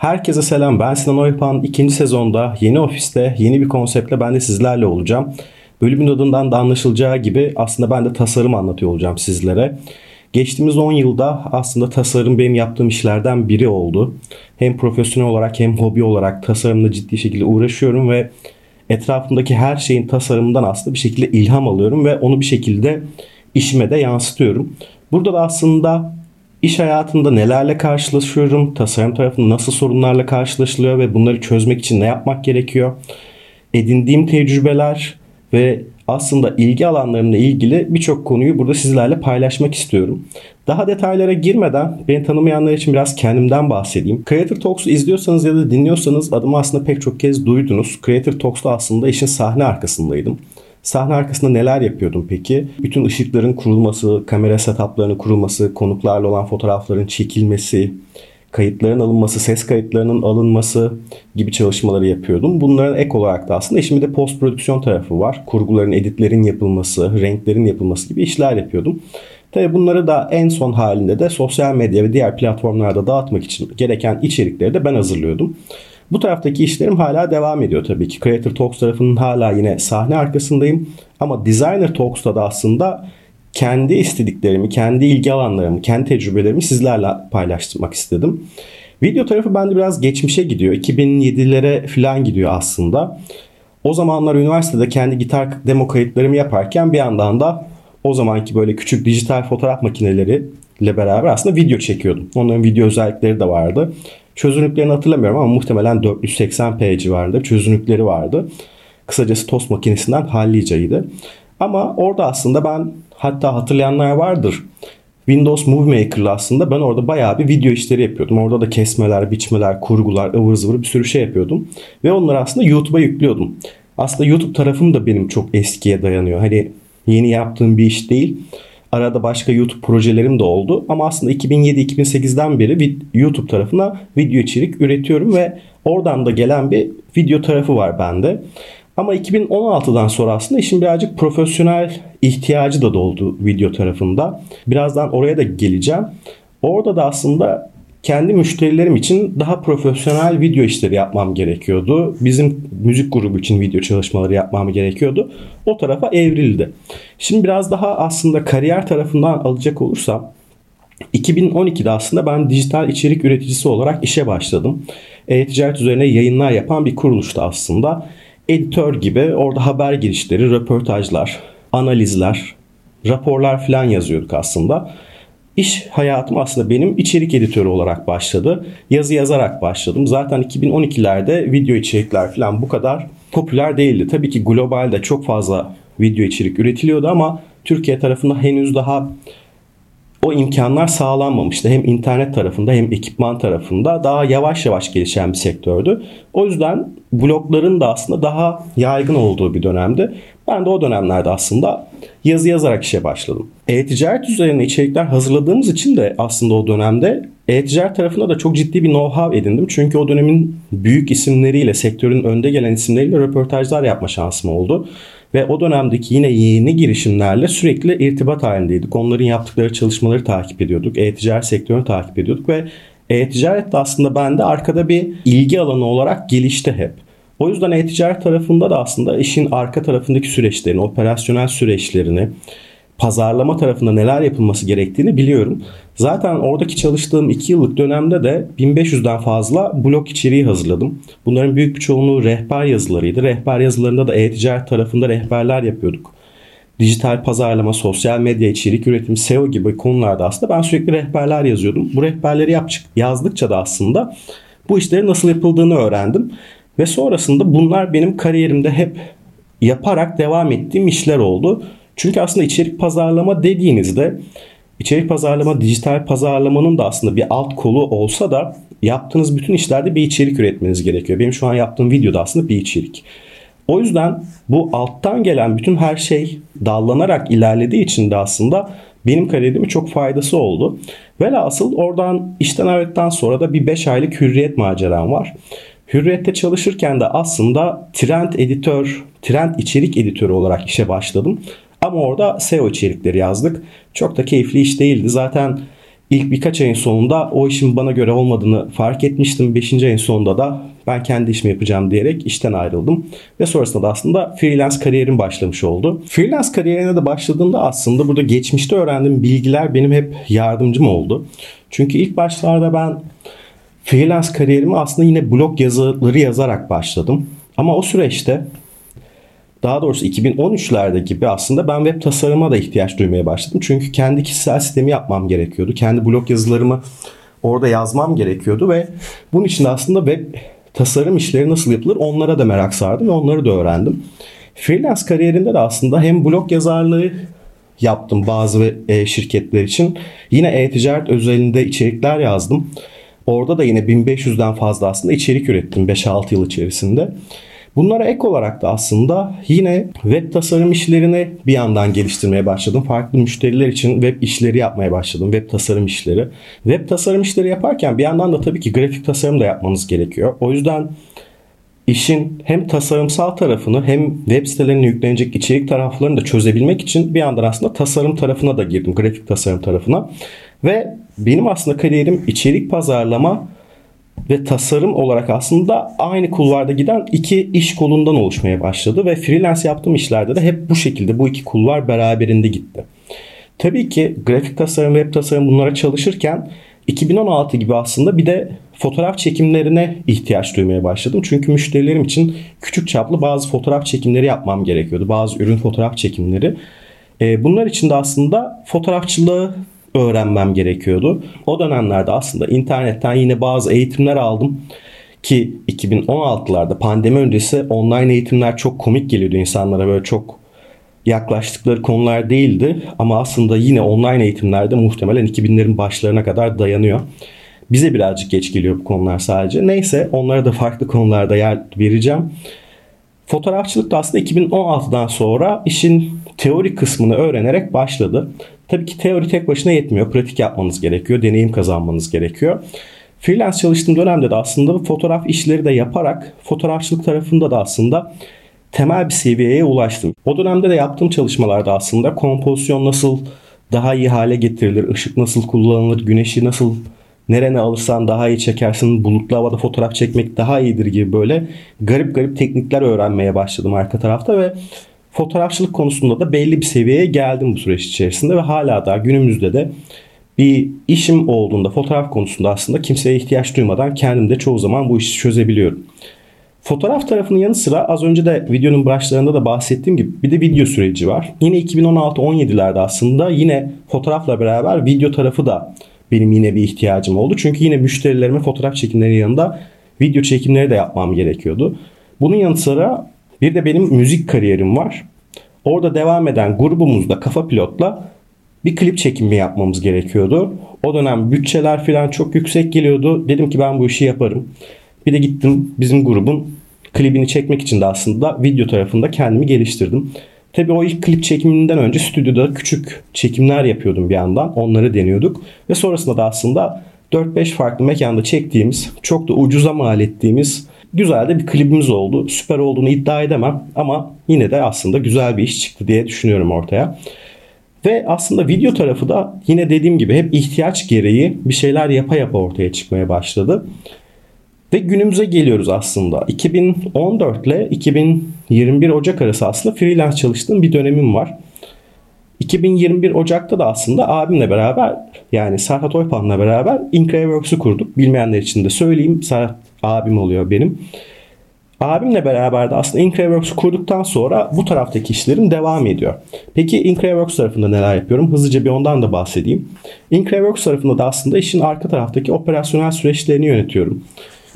Herkese selam. Ben Sinan Oypan. İkinci sezonda yeni ofiste yeni bir konseptle ben de sizlerle olacağım. Bölümün adından da anlaşılacağı gibi aslında ben de tasarım anlatıyor olacağım sizlere. Geçtiğimiz 10 yılda aslında tasarım benim yaptığım işlerden biri oldu. Hem profesyonel olarak hem hobi olarak tasarımla ciddi şekilde uğraşıyorum ve etrafımdaki her şeyin tasarımından aslında bir şekilde ilham alıyorum ve onu bir şekilde işime de yansıtıyorum. Burada da aslında İş hayatında nelerle karşılaşıyorum, tasarım tarafında nasıl sorunlarla karşılaşılıyor ve bunları çözmek için ne yapmak gerekiyor? Edindiğim tecrübeler ve aslında ilgi alanlarımla ilgili birçok konuyu burada sizlerle paylaşmak istiyorum. Daha detaylara girmeden beni tanımayanlar için biraz kendimden bahsedeyim. Creator Talks'u izliyorsanız ya da dinliyorsanız adımı aslında pek çok kez duydunuz. Creator Talks'ta aslında işin sahne arkasındaydım. Sahne arkasında neler yapıyordum peki? Bütün ışıkların kurulması, kamera setuplarının kurulması, konuklarla olan fotoğrafların çekilmesi, kayıtların alınması, ses kayıtlarının alınması gibi çalışmaları yapıyordum. Bunların ek olarak da aslında işimde post prodüksiyon tarafı var. Kurguların, editlerin yapılması, renklerin yapılması gibi işler yapıyordum. Tabi bunları da en son halinde de sosyal medya ve diğer platformlarda dağıtmak için gereken içerikleri de ben hazırlıyordum. Bu taraftaki işlerim hala devam ediyor tabii ki. Creator Talks tarafının hala yine sahne arkasındayım. Ama Designer Talks'ta da aslında kendi istediklerimi, kendi ilgi alanlarımı, kendi tecrübelerimi sizlerle paylaştırmak istedim. Video tarafı bende biraz geçmişe gidiyor. 2007'lere falan gidiyor aslında. O zamanlar üniversitede kendi gitar demo kayıtlarımı yaparken bir yandan da o zamanki böyle küçük dijital fotoğraf makineleri ile beraber aslında video çekiyordum. Onların video özellikleri de vardı. Çözünürlüklerini hatırlamıyorum ama muhtemelen 480p civarında çözünürlükleri vardı. Kısacası tost makinesinden hallicaydı. Ama orada aslında ben hatta hatırlayanlar vardır. Windows Movie Maker'la aslında ben orada bayağı bir video işleri yapıyordum. Orada da kesmeler, biçmeler, kurgular, ıvır zıvır bir sürü şey yapıyordum. Ve onları aslında YouTube'a yüklüyordum. Aslında YouTube tarafım da benim çok eskiye dayanıyor. Hani yeni yaptığım bir iş değil. Arada başka YouTube projelerim de oldu. Ama aslında 2007-2008'den beri YouTube tarafına video içerik üretiyorum ve oradan da gelen bir video tarafı var bende. Ama 2016'dan sonra aslında işin birazcık profesyonel ihtiyacı da doldu video tarafında. Birazdan oraya da geleceğim. Orada da aslında kendi müşterilerim için daha profesyonel video işleri yapmam gerekiyordu. Bizim müzik grubu için video çalışmaları yapmam gerekiyordu. O tarafa evrildi. Şimdi biraz daha aslında kariyer tarafından alacak olursam 2012'de aslında ben dijital içerik üreticisi olarak işe başladım. E-ticaret üzerine yayınlar yapan bir kuruluşta aslında. Editör gibi orada haber girişleri, röportajlar, analizler, raporlar falan yazıyorduk aslında. İş hayatım aslında benim içerik editörü olarak başladı. Yazı yazarak başladım. Zaten 2012'lerde video içerikler falan bu kadar popüler değildi. Tabii ki globalde çok fazla video içerik üretiliyordu ama Türkiye tarafında henüz daha o imkanlar sağlanmamıştı. Hem internet tarafında hem ekipman tarafında daha yavaş yavaş gelişen bir sektördü. O yüzden blogların da aslında daha yaygın olduğu bir dönemdi. Ben de o dönemlerde aslında yazı yazarak işe başladım. E-ticaret üzerine içerikler hazırladığımız için de aslında o dönemde e-ticaret tarafında da çok ciddi bir know-how edindim. Çünkü o dönemin büyük isimleriyle, sektörün önde gelen isimleriyle röportajlar yapma şansım oldu. Ve o dönemdeki yine yeni girişimlerle sürekli irtibat halindeydik. Onların yaptıkları çalışmaları takip ediyorduk. E-ticaret sektörünü takip ediyorduk ve e-ticaret de aslında bende arkada bir ilgi alanı olarak gelişti hep. O yüzden e-ticaret tarafında da aslında işin arka tarafındaki süreçlerini, operasyonel süreçlerini, pazarlama tarafında neler yapılması gerektiğini biliyorum. Zaten oradaki çalıştığım 2 yıllık dönemde de 1500'den fazla blog içeriği hazırladım. Bunların büyük bir çoğunluğu rehber yazılarıydı. Rehber yazılarında da e-ticaret tarafında rehberler yapıyorduk. Dijital pazarlama, sosyal medya içerik üretimi, SEO gibi konularda aslında ben sürekli rehberler yazıyordum. Bu rehberleri yaptık, yazdıkça da aslında bu işlerin nasıl yapıldığını öğrendim. Ve sonrasında bunlar benim kariyerimde hep yaparak devam ettiğim işler oldu. Çünkü aslında içerik pazarlama dediğinizde içerik pazarlama, dijital pazarlamanın da aslında bir alt kolu olsa da yaptığınız bütün işlerde bir içerik üretmeniz gerekiyor. Benim şu an yaptığım videoda aslında bir içerik. O yüzden bu alttan gelen bütün her şey dallanarak ilerlediği için de aslında benim kariyerime çok faydası oldu. Velhasıl oradan işten ayrıldıktan sonra da bir 5 aylık hürriyet maceram var. Hürriyet'te çalışırken de aslında trend editör, trend içerik editörü olarak işe başladım. Ama orada SEO içerikleri yazdık. Çok da keyifli iş değildi. Zaten İlk birkaç ayın sonunda o işin bana göre olmadığını fark etmiştim. Beşinci ayın sonunda da ben kendi işimi yapacağım diyerek işten ayrıldım. Ve sonrasında da aslında freelance kariyerim başlamış oldu. Freelance kariyerine de başladığımda aslında burada geçmişte öğrendiğim bilgiler benim hep yardımcım oldu. Çünkü ilk başlarda ben freelance kariyerimi aslında yine blog yazıları yazarak başladım. Ama o süreçte daha doğrusu 2013'lerde gibi aslında ben web tasarıma da ihtiyaç duymaya başladım. Çünkü kendi kişisel sistemi yapmam gerekiyordu. Kendi blog yazılarımı orada yazmam gerekiyordu ve bunun için aslında web tasarım işleri nasıl yapılır onlara da merak sardım ve onları da öğrendim. Freelance kariyerinde de aslında hem blog yazarlığı yaptım bazı e, şirketler için. Yine e-ticaret özelinde içerikler yazdım. Orada da yine 1500'den fazla aslında içerik ürettim 5-6 yıl içerisinde. Bunlara ek olarak da aslında yine web tasarım işlerini bir yandan geliştirmeye başladım. Farklı müşteriler için web işleri yapmaya başladım. Web tasarım işleri. Web tasarım işleri yaparken bir yandan da tabii ki grafik tasarım da yapmanız gerekiyor. O yüzden işin hem tasarımsal tarafını hem web sitelerine yüklenecek içerik taraflarını da çözebilmek için bir yandan aslında tasarım tarafına da girdim. Grafik tasarım tarafına. Ve benim aslında kariyerim içerik pazarlama ve tasarım olarak aslında aynı kulvarda giden iki iş kolundan oluşmaya başladı ve freelance yaptığım işlerde de hep bu şekilde bu iki kulvar beraberinde gitti. Tabii ki grafik tasarım, web tasarım bunlara çalışırken 2016 gibi aslında bir de fotoğraf çekimlerine ihtiyaç duymaya başladım. Çünkü müşterilerim için küçük çaplı bazı fotoğraf çekimleri yapmam gerekiyordu. Bazı ürün fotoğraf çekimleri. Ee, bunlar için de aslında fotoğrafçılığı öğrenmem gerekiyordu. O dönemlerde aslında internetten yine bazı eğitimler aldım ki 2016'larda pandemi öncesi online eğitimler çok komik geliyordu insanlara böyle çok yaklaştıkları konular değildi ama aslında yine online eğitimlerde muhtemelen 2000'lerin başlarına kadar dayanıyor. Bize birazcık geç geliyor bu konular sadece. Neyse onlara da farklı konularda yer vereceğim. Fotoğrafçılık da aslında 2016'dan sonra işin teori kısmını öğrenerek başladı. Tabii ki teori tek başına yetmiyor. Pratik yapmanız gerekiyor. Deneyim kazanmanız gerekiyor. Freelance çalıştığım dönemde de aslında bu fotoğraf işleri de yaparak fotoğrafçılık tarafında da aslında temel bir seviyeye ulaştım. O dönemde de yaptığım çalışmalarda aslında kompozisyon nasıl daha iyi hale getirilir, ışık nasıl kullanılır, güneşi nasıl nerene alırsan daha iyi çekersin, bulutlu havada fotoğraf çekmek daha iyidir gibi böyle garip garip teknikler öğrenmeye başladım arka tarafta ve fotoğrafçılık konusunda da belli bir seviyeye geldim bu süreç içerisinde ve hala da günümüzde de bir işim olduğunda fotoğraf konusunda aslında kimseye ihtiyaç duymadan kendim de çoğu zaman bu işi çözebiliyorum. Fotoğraf tarafının yanı sıra az önce de videonun başlarında da bahsettiğim gibi bir de video süreci var. Yine 2016-17'lerde aslında yine fotoğrafla beraber video tarafı da benim yine bir ihtiyacım oldu. Çünkü yine müşterilerime fotoğraf çekimleri yanında video çekimleri de yapmam gerekiyordu. Bunun yanı sıra bir de benim müzik kariyerim var. Orada devam eden grubumuzda Kafa Pilot'la bir klip çekimi yapmamız gerekiyordu. O dönem bütçeler falan çok yüksek geliyordu. Dedim ki ben bu işi yaparım. Bir de gittim bizim grubun klibini çekmek için de aslında video tarafında kendimi geliştirdim. Tabii o ilk klip çekiminden önce stüdyoda küçük çekimler yapıyordum bir yandan. Onları deniyorduk. Ve sonrasında da aslında 4-5 farklı mekanda çektiğimiz, çok da ucuza mal ettiğimiz güzel de bir klibimiz oldu. Süper olduğunu iddia edemem ama yine de aslında güzel bir iş çıktı diye düşünüyorum ortaya. Ve aslında video tarafı da yine dediğim gibi hep ihtiyaç gereği bir şeyler yapa yapa ortaya çıkmaya başladı. Ve günümüze geliyoruz aslında. 2014 ile 2021 Ocak arası aslında freelance çalıştığım bir dönemim var. 2021 Ocak'ta da aslında abimle beraber yani Serhat Oypan'la beraber Increworks'u kurduk. Bilmeyenler için de söyleyeyim. Serhat abim oluyor benim. Abimle beraber de aslında Increworks'u kurduktan sonra bu taraftaki işlerim devam ediyor. Peki Increworks tarafında neler yapıyorum? Hızlıca bir ondan da bahsedeyim. Increworks tarafında da aslında işin arka taraftaki operasyonel süreçlerini yönetiyorum.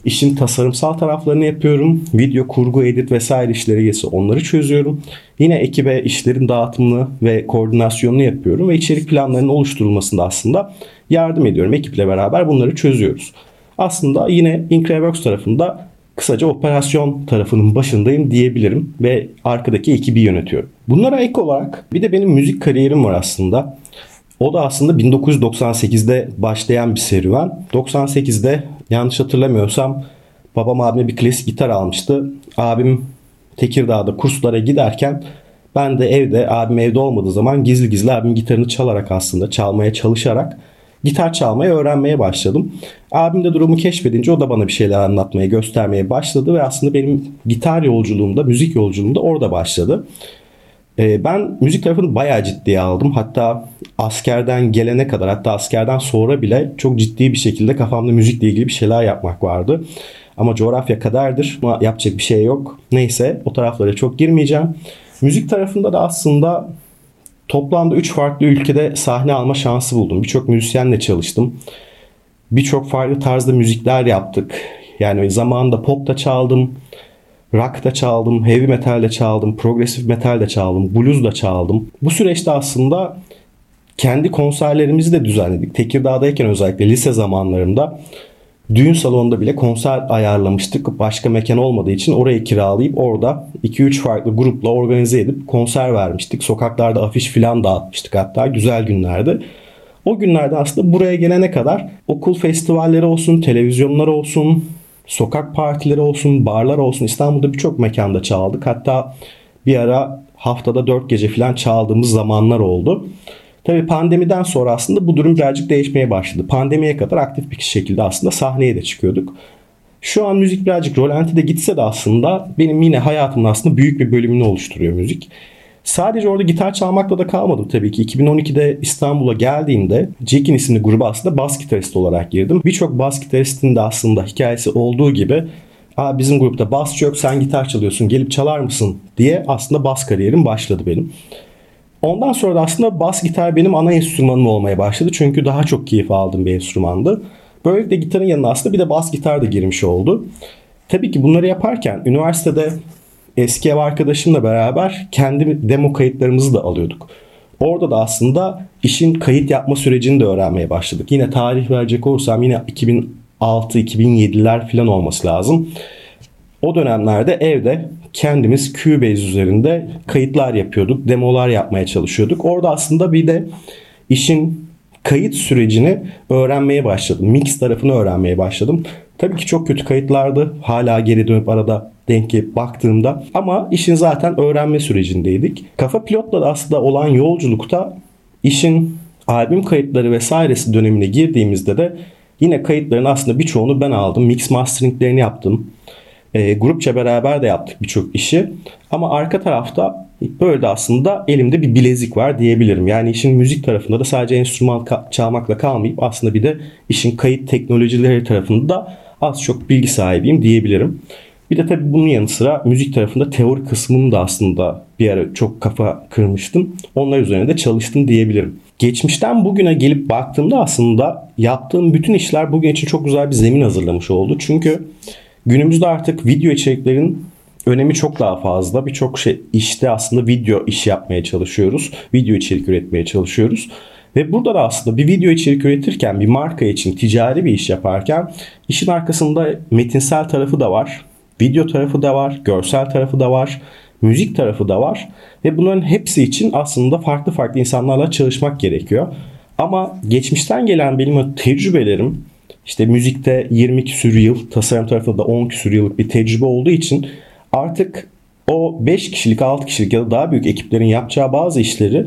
İşin tasarımsal taraflarını yapıyorum. Video, kurgu, edit vesaire işleri ise onları çözüyorum. Yine ekibe işlerin dağıtımını ve koordinasyonunu yapıyorum ve içerik planlarının oluşturulmasında aslında yardım ediyorum. Ekiple beraber bunları çözüyoruz. Aslında yine Increworks tarafında kısaca operasyon tarafının başındayım diyebilirim ve arkadaki ekibi yönetiyorum. Bunlara ek olarak bir de benim müzik kariyerim var aslında. O da aslında 1998'de başlayan bir serüven. 98'de yanlış hatırlamıyorsam babam abime bir klasik gitar almıştı. Abim Tekirdağ'da kurslara giderken ben de evde abim evde olmadığı zaman gizli gizli abim gitarını çalarak aslında çalmaya çalışarak gitar çalmayı öğrenmeye başladım. Abim de durumu keşfedince o da bana bir şeyler anlatmaya, göstermeye başladı ve aslında benim gitar yolculuğumda, müzik yolculuğumda orada başladı. Ee, ben müzik tarafını bayağı ciddiye aldım. Hatta askerden gelene kadar hatta askerden sonra bile çok ciddi bir şekilde kafamda müzikle ilgili bir şeyler yapmak vardı. Ama coğrafya kaderdir. Ama yapacak bir şey yok. Neyse o taraflara çok girmeyeceğim. Müzik tarafında da aslında toplamda 3 farklı ülkede sahne alma şansı buldum. Birçok müzisyenle çalıştım. Birçok farklı tarzda müzikler yaptık. Yani zamanında pop da çaldım, rock da çaldım, heavy metal de çaldım, progresif metal de çaldım, blues da çaldım. Bu süreçte aslında kendi konserlerimizi de düzenledik. Tekirdağ'dayken özellikle lise zamanlarımda düğün salonunda bile konser ayarlamıştık. Başka mekan olmadığı için orayı kiralayıp orada 2-3 farklı grupla organize edip konser vermiştik. Sokaklarda afiş filan dağıtmıştık hatta güzel günlerdi. O günlerde aslında buraya gelene kadar okul festivalleri olsun, televizyonlar olsun, sokak partileri olsun, barlar olsun İstanbul'da birçok mekanda çaldık. Hatta bir ara haftada 4 gece falan çaldığımız zamanlar oldu. Tabii pandemiden sonra aslında bu durum birazcık değişmeye başladı. Pandemiye kadar aktif bir şekilde aslında sahneye de çıkıyorduk. Şu an müzik birazcık rolantide gitse de aslında benim yine hayatımın aslında büyük bir bölümünü oluşturuyor müzik. Sadece orada gitar çalmakla da kalmadım tabii ki. 2012'de İstanbul'a geldiğimde Jekin isimli gruba aslında bas gitarist olarak girdim. Birçok bas gitaristin de aslında hikayesi olduğu gibi Aa, bizim grupta bas yok sen gitar çalıyorsun gelip çalar mısın diye aslında bas kariyerim başladı benim. Ondan sonra da aslında bas gitar benim ana enstrümanım olmaya başladı. Çünkü daha çok keyif aldığım bir enstrümandı. Böylelikle gitarın yanına aslında bir de bas gitar da girmiş oldu. Tabii ki bunları yaparken üniversitede eski ev arkadaşımla beraber kendi demo kayıtlarımızı da alıyorduk. Orada da aslında işin kayıt yapma sürecini de öğrenmeye başladık. Yine tarih verecek olursam yine 2006-2007'ler falan olması lazım. O dönemlerde evde kendimiz Cubase üzerinde kayıtlar yapıyorduk, demolar yapmaya çalışıyorduk. Orada aslında bir de işin kayıt sürecini öğrenmeye başladım. Mix tarafını öğrenmeye başladım. Tabii ki çok kötü kayıtlardı. Hala geri dönüp arada denk gelip baktığımda. Ama işin zaten öğrenme sürecindeydik. Kafa Pilot'la da aslında olan yolculukta işin albüm kayıtları vesairesi dönemine girdiğimizde de yine kayıtların aslında birçoğunu ben aldım. Mix masteringlerini yaptım. E, grupça beraber de yaptık birçok işi. Ama arka tarafta böyle de aslında elimde bir bilezik var diyebilirim. Yani işin müzik tarafında da sadece enstrüman çalmakla kalmayıp aslında bir de işin kayıt teknolojileri tarafında da az çok bilgi sahibiyim diyebilirim. Bir de tabii bunun yanı sıra müzik tarafında teori kısmını da aslında bir ara çok kafa kırmıştım. Onlar üzerine de çalıştım diyebilirim. Geçmişten bugüne gelip baktığımda aslında yaptığım bütün işler bugün için çok güzel bir zemin hazırlamış oldu. Çünkü Günümüzde artık video içeriklerin önemi çok daha fazla. Birçok şey işte aslında video iş yapmaya çalışıyoruz. Video içerik üretmeye çalışıyoruz. Ve burada da aslında bir video içerik üretirken bir marka için ticari bir iş yaparken işin arkasında metinsel tarafı da var. Video tarafı da var, görsel tarafı da var, müzik tarafı da var ve bunların hepsi için aslında farklı farklı insanlarla çalışmak gerekiyor. Ama geçmişten gelen benim tecrübelerim işte müzikte 20 küsür yıl, tasarım tarafında da 10 küsür yıllık bir tecrübe olduğu için artık o 5 kişilik, 6 kişilik ya da daha büyük ekiplerin yapacağı bazı işleri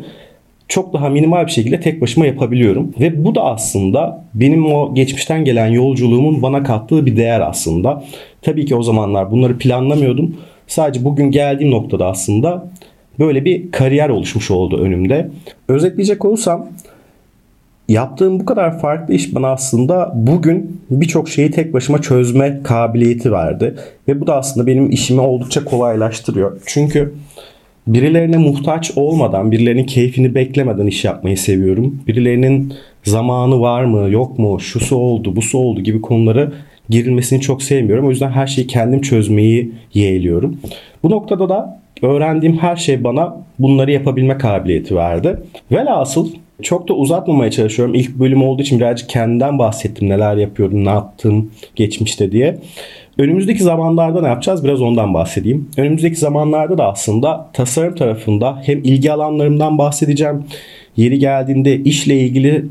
çok daha minimal bir şekilde tek başıma yapabiliyorum. Ve bu da aslında benim o geçmişten gelen yolculuğumun bana kattığı bir değer aslında. Tabii ki o zamanlar bunları planlamıyordum. Sadece bugün geldiğim noktada aslında böyle bir kariyer oluşmuş oldu önümde. Özetleyecek olursam Yaptığım bu kadar farklı iş bana aslında bugün birçok şeyi tek başıma çözme kabiliyeti verdi. Ve bu da aslında benim işimi oldukça kolaylaştırıyor. Çünkü birilerine muhtaç olmadan, birilerinin keyfini beklemeden iş yapmayı seviyorum. Birilerinin zamanı var mı, yok mu, şusu oldu, busu oldu gibi konuları girilmesini çok sevmiyorum. O yüzden her şeyi kendim çözmeyi yeğliyorum. Bu noktada da öğrendiğim her şey bana bunları yapabilme kabiliyeti verdi. Velhasıl çok da uzatmamaya çalışıyorum. İlk bölüm olduğu için birazcık kendimden bahsettim. Neler yapıyordum, ne yaptım geçmişte diye. Önümüzdeki zamanlarda ne yapacağız? Biraz ondan bahsedeyim. Önümüzdeki zamanlarda da aslında tasarım tarafında hem ilgi alanlarımdan bahsedeceğim. Yeri geldiğinde işle ilgili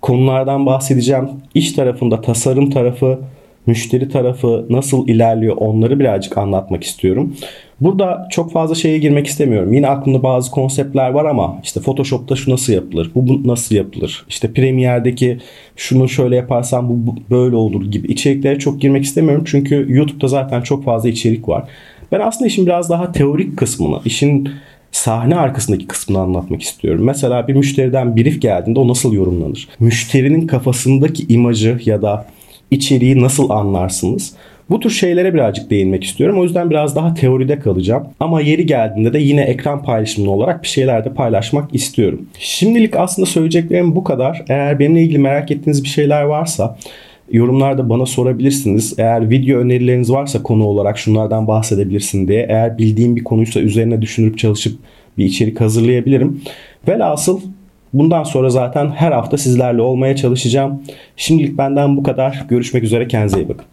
konulardan bahsedeceğim. İş tarafında tasarım tarafı, müşteri tarafı nasıl ilerliyor onları birazcık anlatmak istiyorum. Burada çok fazla şeye girmek istemiyorum. Yine aklımda bazı konseptler var ama işte Photoshop'ta şu nasıl yapılır, bu, nasıl yapılır, işte Premiere'deki şunu şöyle yaparsam bu, bu böyle olur gibi içeriklere çok girmek istemiyorum. Çünkü YouTube'da zaten çok fazla içerik var. Ben aslında işin biraz daha teorik kısmını, işin sahne arkasındaki kısmını anlatmak istiyorum. Mesela bir müşteriden brief geldiğinde o nasıl yorumlanır? Müşterinin kafasındaki imajı ya da içeriği nasıl anlarsınız? Bu tür şeylere birazcık değinmek istiyorum. O yüzden biraz daha teoride kalacağım. Ama yeri geldiğinde de yine ekran paylaşımlı olarak bir şeyler de paylaşmak istiyorum. Şimdilik aslında söyleyeceklerim bu kadar. Eğer benimle ilgili merak ettiğiniz bir şeyler varsa yorumlarda bana sorabilirsiniz. Eğer video önerileriniz varsa konu olarak şunlardan bahsedebilirsin diye. Eğer bildiğim bir konuysa üzerine düşünüp çalışıp bir içerik hazırlayabilirim. Velhasıl bundan sonra zaten her hafta sizlerle olmaya çalışacağım. Şimdilik benden bu kadar. Görüşmek üzere kendinize iyi bakın.